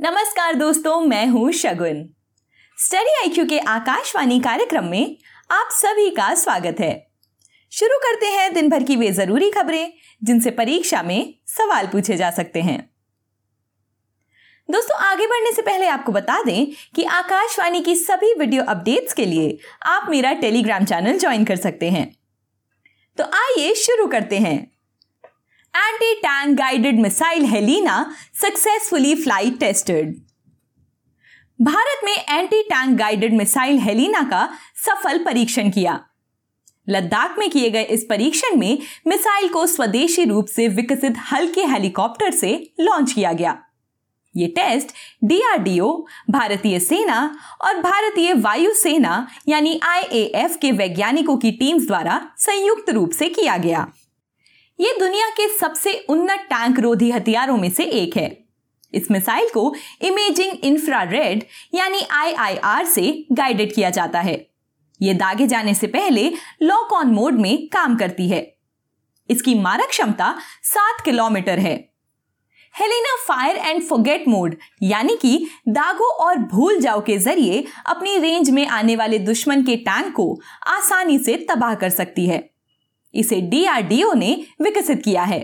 नमस्कार दोस्तों, मैं हूँ शगुन। स्टडी आईक्यू के आकाशवाणी कार्यक्रम में आप सभी का स्वागत है। शुरू करते हैं दिन भर की वे ज़रूरी खबरें, जिनसे परीक्षा में सवाल पूछे जा सकते हैं। दोस्तों, आगे बढ़ने से पहले आपको बता दें कि आकाशवाणी की सभी वीडियो अपडेट्स के लिए आप मेरा टेलीग्राम चैनल ज्वाइन कर सकते हैं। तो आइए शुरू करते हैं। Anti tank guided missile Helina successfully flight tested Bharat में anti tank guided missile Helina का सफल परीक्षण किया। लद्दाख में किए गए इस परीक्षण में मिसाइल को स्वदेशी रूप से विकसित हल्के हेलीकॉप्टर से लॉन्च किया गया। ये टेस्ट डीआरडीओ भारतीय सेना और भारतीय वायु सेना यानी आईएएफ के वैज्ञानिकों की टीम्स द्वारा संयुक्त रूप से किया गया। ये दुनिया के सबसे उन्नत टैंक रोधी हथियारों में से एक है। इस मिसाइल को इमेजिंग इंफ्रारेड यानी आईआईआर से गाइडेड किया जाता है। ये दागे जाने से पहले लॉक ऑन मोड में काम करती है। इसकी मारक क्षमता सात किलोमीटर है। Helena fire and forget mode, यानी कि दागो और भूल जाओ के ज़रिए अपनी रेंज में आने वाले दुश्मन के टैंक को आसानी से तबाह कर सकती है। इसे डीआरडीओ ने विकसित किया है।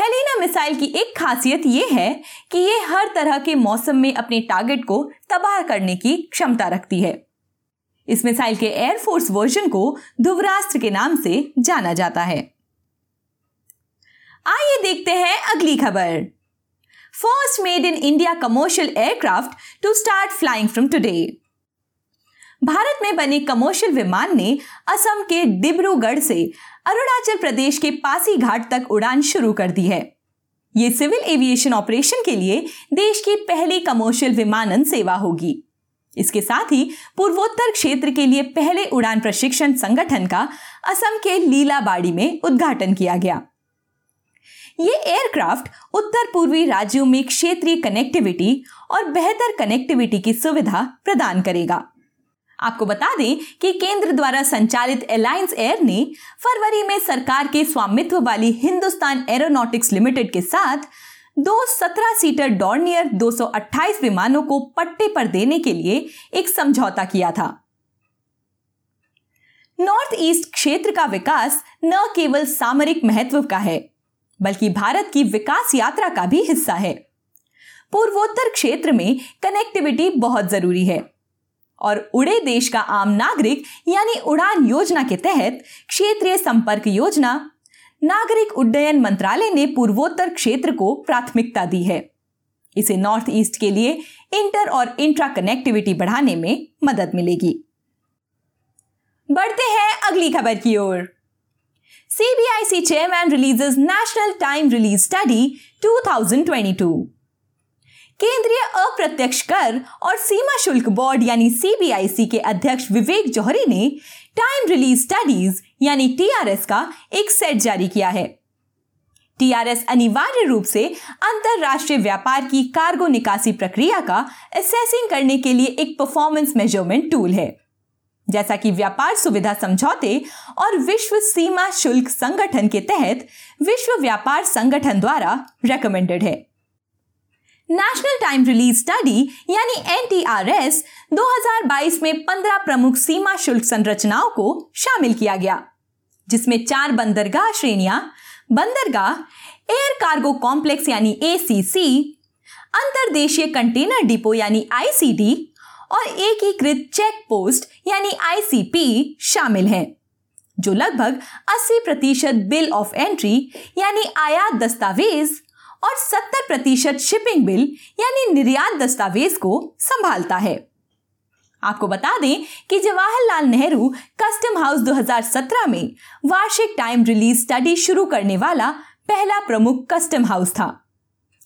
हेलिना मिसाइल की एक खासियत यह है कि यह हर तरह के मौसम में अपने टारगेट को तबाह करने की क्षमता रखती है। इस मिसाइल के एयरफोर्स वर्जन को ध्रुवराष्ट्र के नाम से जाना जाता है। आइए देखते हैं अगली खबर। First made in India commercial aircraft to start flying from today Bharat में बने कमर्शियल विमान ने असम के डिब्रूगढ़ से अरुणाचल प्रदेश के पासी घाट तक उड़ान शुरू कर दी है। ये सिविल एविएशन ऑपरेशन के लिए देश की पहली कमर्शियल विमानन सेवा होगी। इसके साथ ही पूर्वोत्तर क्षेत्र के लिए पहले उड़ान प्रशिक्षण संगठन का असम के लीलाबाड़ी में उद्घाटन किया गया। ये एयरक्राफ्ट उत्तर पूर्वी राज्यों में क्षेत्रीय कनेक्टिविटी और बेहतर कनेक्टिविटी की सुविधा प्रदान करेगा। आपको बता दें कि केंद्र द्वारा संचालित अलायंस एयर ने फरवरी में सरकार के स्वामित्व वाली हिंदुस्तान एरोनॉटिक्स लिमिटेड के साथ दो सत्रह सीटर डॉर्नियर 228 विमानों को पट्टे पर देने के लिए एक समझौता किया था। नॉर्थ ईस्ट क्षेत्र का विकास न केवल सामरिक महत्व का है, बल्कि भारत की विकास यात्रा का भी हिस्सा है। पूर्वोत्तर क्षेत्र में कनेक्टिविटी बहुत ज़रूरी है। और उड़े देश का आम नागरिक, यानी उड़ान योजना के तहत क्षेत्रीय संपर्क योजना, नागरिक उड्डयन मंत्रालय ने पूर्वोत्तर क्षेत्र को प्राथमिकता दी है। इसे नॉर्थ ईस्ट के लिए इंटर और इंट्रा कनेक्टिविटी बढ़ाने में मदद मिलेगी। बढ़ते हैं अगली खबर की ओर। CBIC chairman releases national time release study 2022 केंद्रीय अप्रत्यक्ष कर और सीमा शुल्क बोर्ड यानी सीबीआईसी के अध्यक्ष विवेक जौहरी ने टाइम रिलीज़ स्टडीज़ यानी टीआरएस का एक सेट जारी किया है। टीआरएस अनिवार्य रूप से अंतरराष्ट्रीय व्यापार की कार्गो निकासी प्रक्रिया का असेसिंग करने के लिए एक परफॉर्मेंस मेज़रमेंट टूल है। जैसा कि व्यापार सुविधा समझौते और विश्व सीमा शुल्क संगठन के तहत विश्व व्यापार संगठन द्वारा रेकमेंडेड है। नेशनल टाइम रिलीज़ स्टडी यानी एनटीआरएस 2022 में 15 प्रमुख सीमा शुल्क संरचनाओं को शामिल किया गया, जिसमें चार बंदरगाह श्रेणियाँ, बंदरगाह एयर कार्गो कॉम्प्लेक्स यानी एसीसी अंतरदेशीय कंटेनर डिपो यानी आईसीडी और एकीकृत चेक पोस्ट यानी आईसीपी शामिल हैं, जो लगभग 80 प्रतिशत बिल ऑफ़ एंट्री यानी आयात दस्तावेज़ और 70 प्रतिशत शिपिंग बिल यानी निर्यात दस्तावेज़ को संभालता है। आपको बता दें कि जवाहरलाल नेहरू कस्टम हाउस 2017 में वार्षिक टाइम रिलीज़ स्टडी शुरू करने वाला पहला प्रमुख कस्टम हाउस था।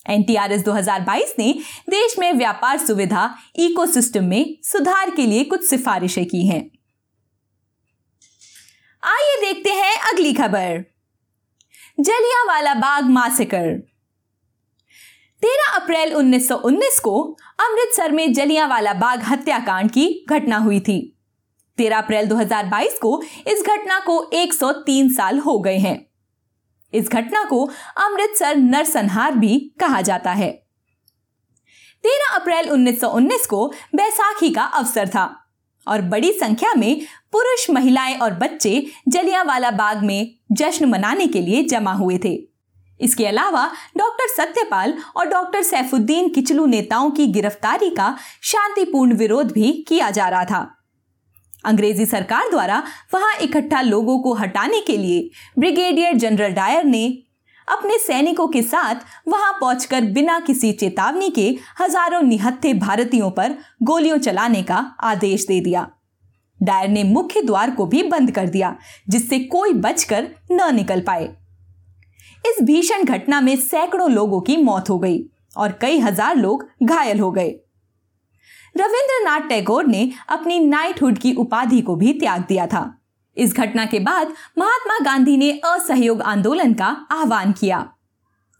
एनटीआरएस 2022 ने देश में व्यापार सुविधा इकोसिस्टम में सुधार के लिए कुछ सिफारिशें की हैं। आइए देखते हैं अगली खबर। जलियावाला बाग मासेकर 13 अप्रैल 1919 को अमृतसर में जलियांवाला बाग हत्याकांड की घटना हुई थी। 13 अप्रैल 2022 को इस घटना को 103 साल हो गए हैं। इस घटना को अमृतसर नरसंहार भी कहा जाता है। 13 अप्रैल 1919 को बैसाखी का अवसर था और बड़ी संख्या में पुरुष, महिलाएँ और बच्चे जलियांवाला बाग में जश्न मनाने के लिए जमा हुए थे। इसके अलावा डॉक्टर सत्यपाल और डॉक्टर सैफुद्दीन किचलू नेताओं की गिरफ्तारी का शांतिपूर्ण विरोध भी किया जा रहा था। अंग्रेज़ी सरकार द्वारा वहाँ इकट्ठा लोगों को हटाने के लिए ब्रिगेडियर जनरल डायर ने अपने सैनिकों के साथ वहाँ पहुंचकर बिना किसी चेतावनी के हज़ारों निहत्थे भारतीयों पर गोलियों चलाने का आदेश दे दिया। डायर ने मुख्य द्वार को भी बंद कर दिया, जिससे कोई बचकर न निकल पाए। इस भीषण घटना में सैकड़ों लोगों की मौत हो गई और कई हज़ार लोग घायल हो गए। रविंद्रनाथ टैगोर ने अपनी नाइटहुड की उपाधि को भी त्याग दिया था। इस घटना के बाद महात्मा गांधी ने असहयोग आंदोलन का आह्वान किया।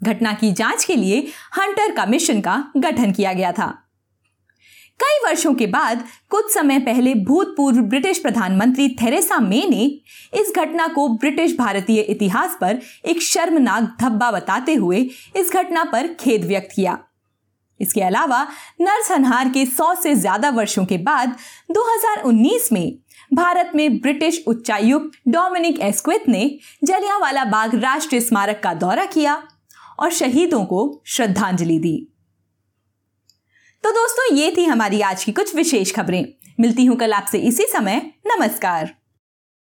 घटना की जाँच के लिए हंटर कमीशन का गठन किया गया था। कई वर्षों के बाद, कुछ समय पहले भूतपूर्व ब्रिटिश प्रधानमंत्री थेरेसा मे ने इस घटना को ब्रिटिश भारतीय इतिहास पर एक शर्मनाक धब्बा बताते हुए इस घटना पर खेद व्यक्त किया। इसके अलावा, नरसंहार के सौ से ज़्यादा वर्षों के बाद 2019 में भारत में ब्रिटिश उच्चायुक्त डोमिनिक एस्क्विथ ने जलियांवाला बाग राष्ट्रीय स्मारक का दौरा किया और शहीदों को श्रद्धांजलि दी। तो दोस्तों, ये थी हमारी आज की कुछ विशेष खबरें। मिलती हूँ कल आपसे इसी समय। नमस्कार।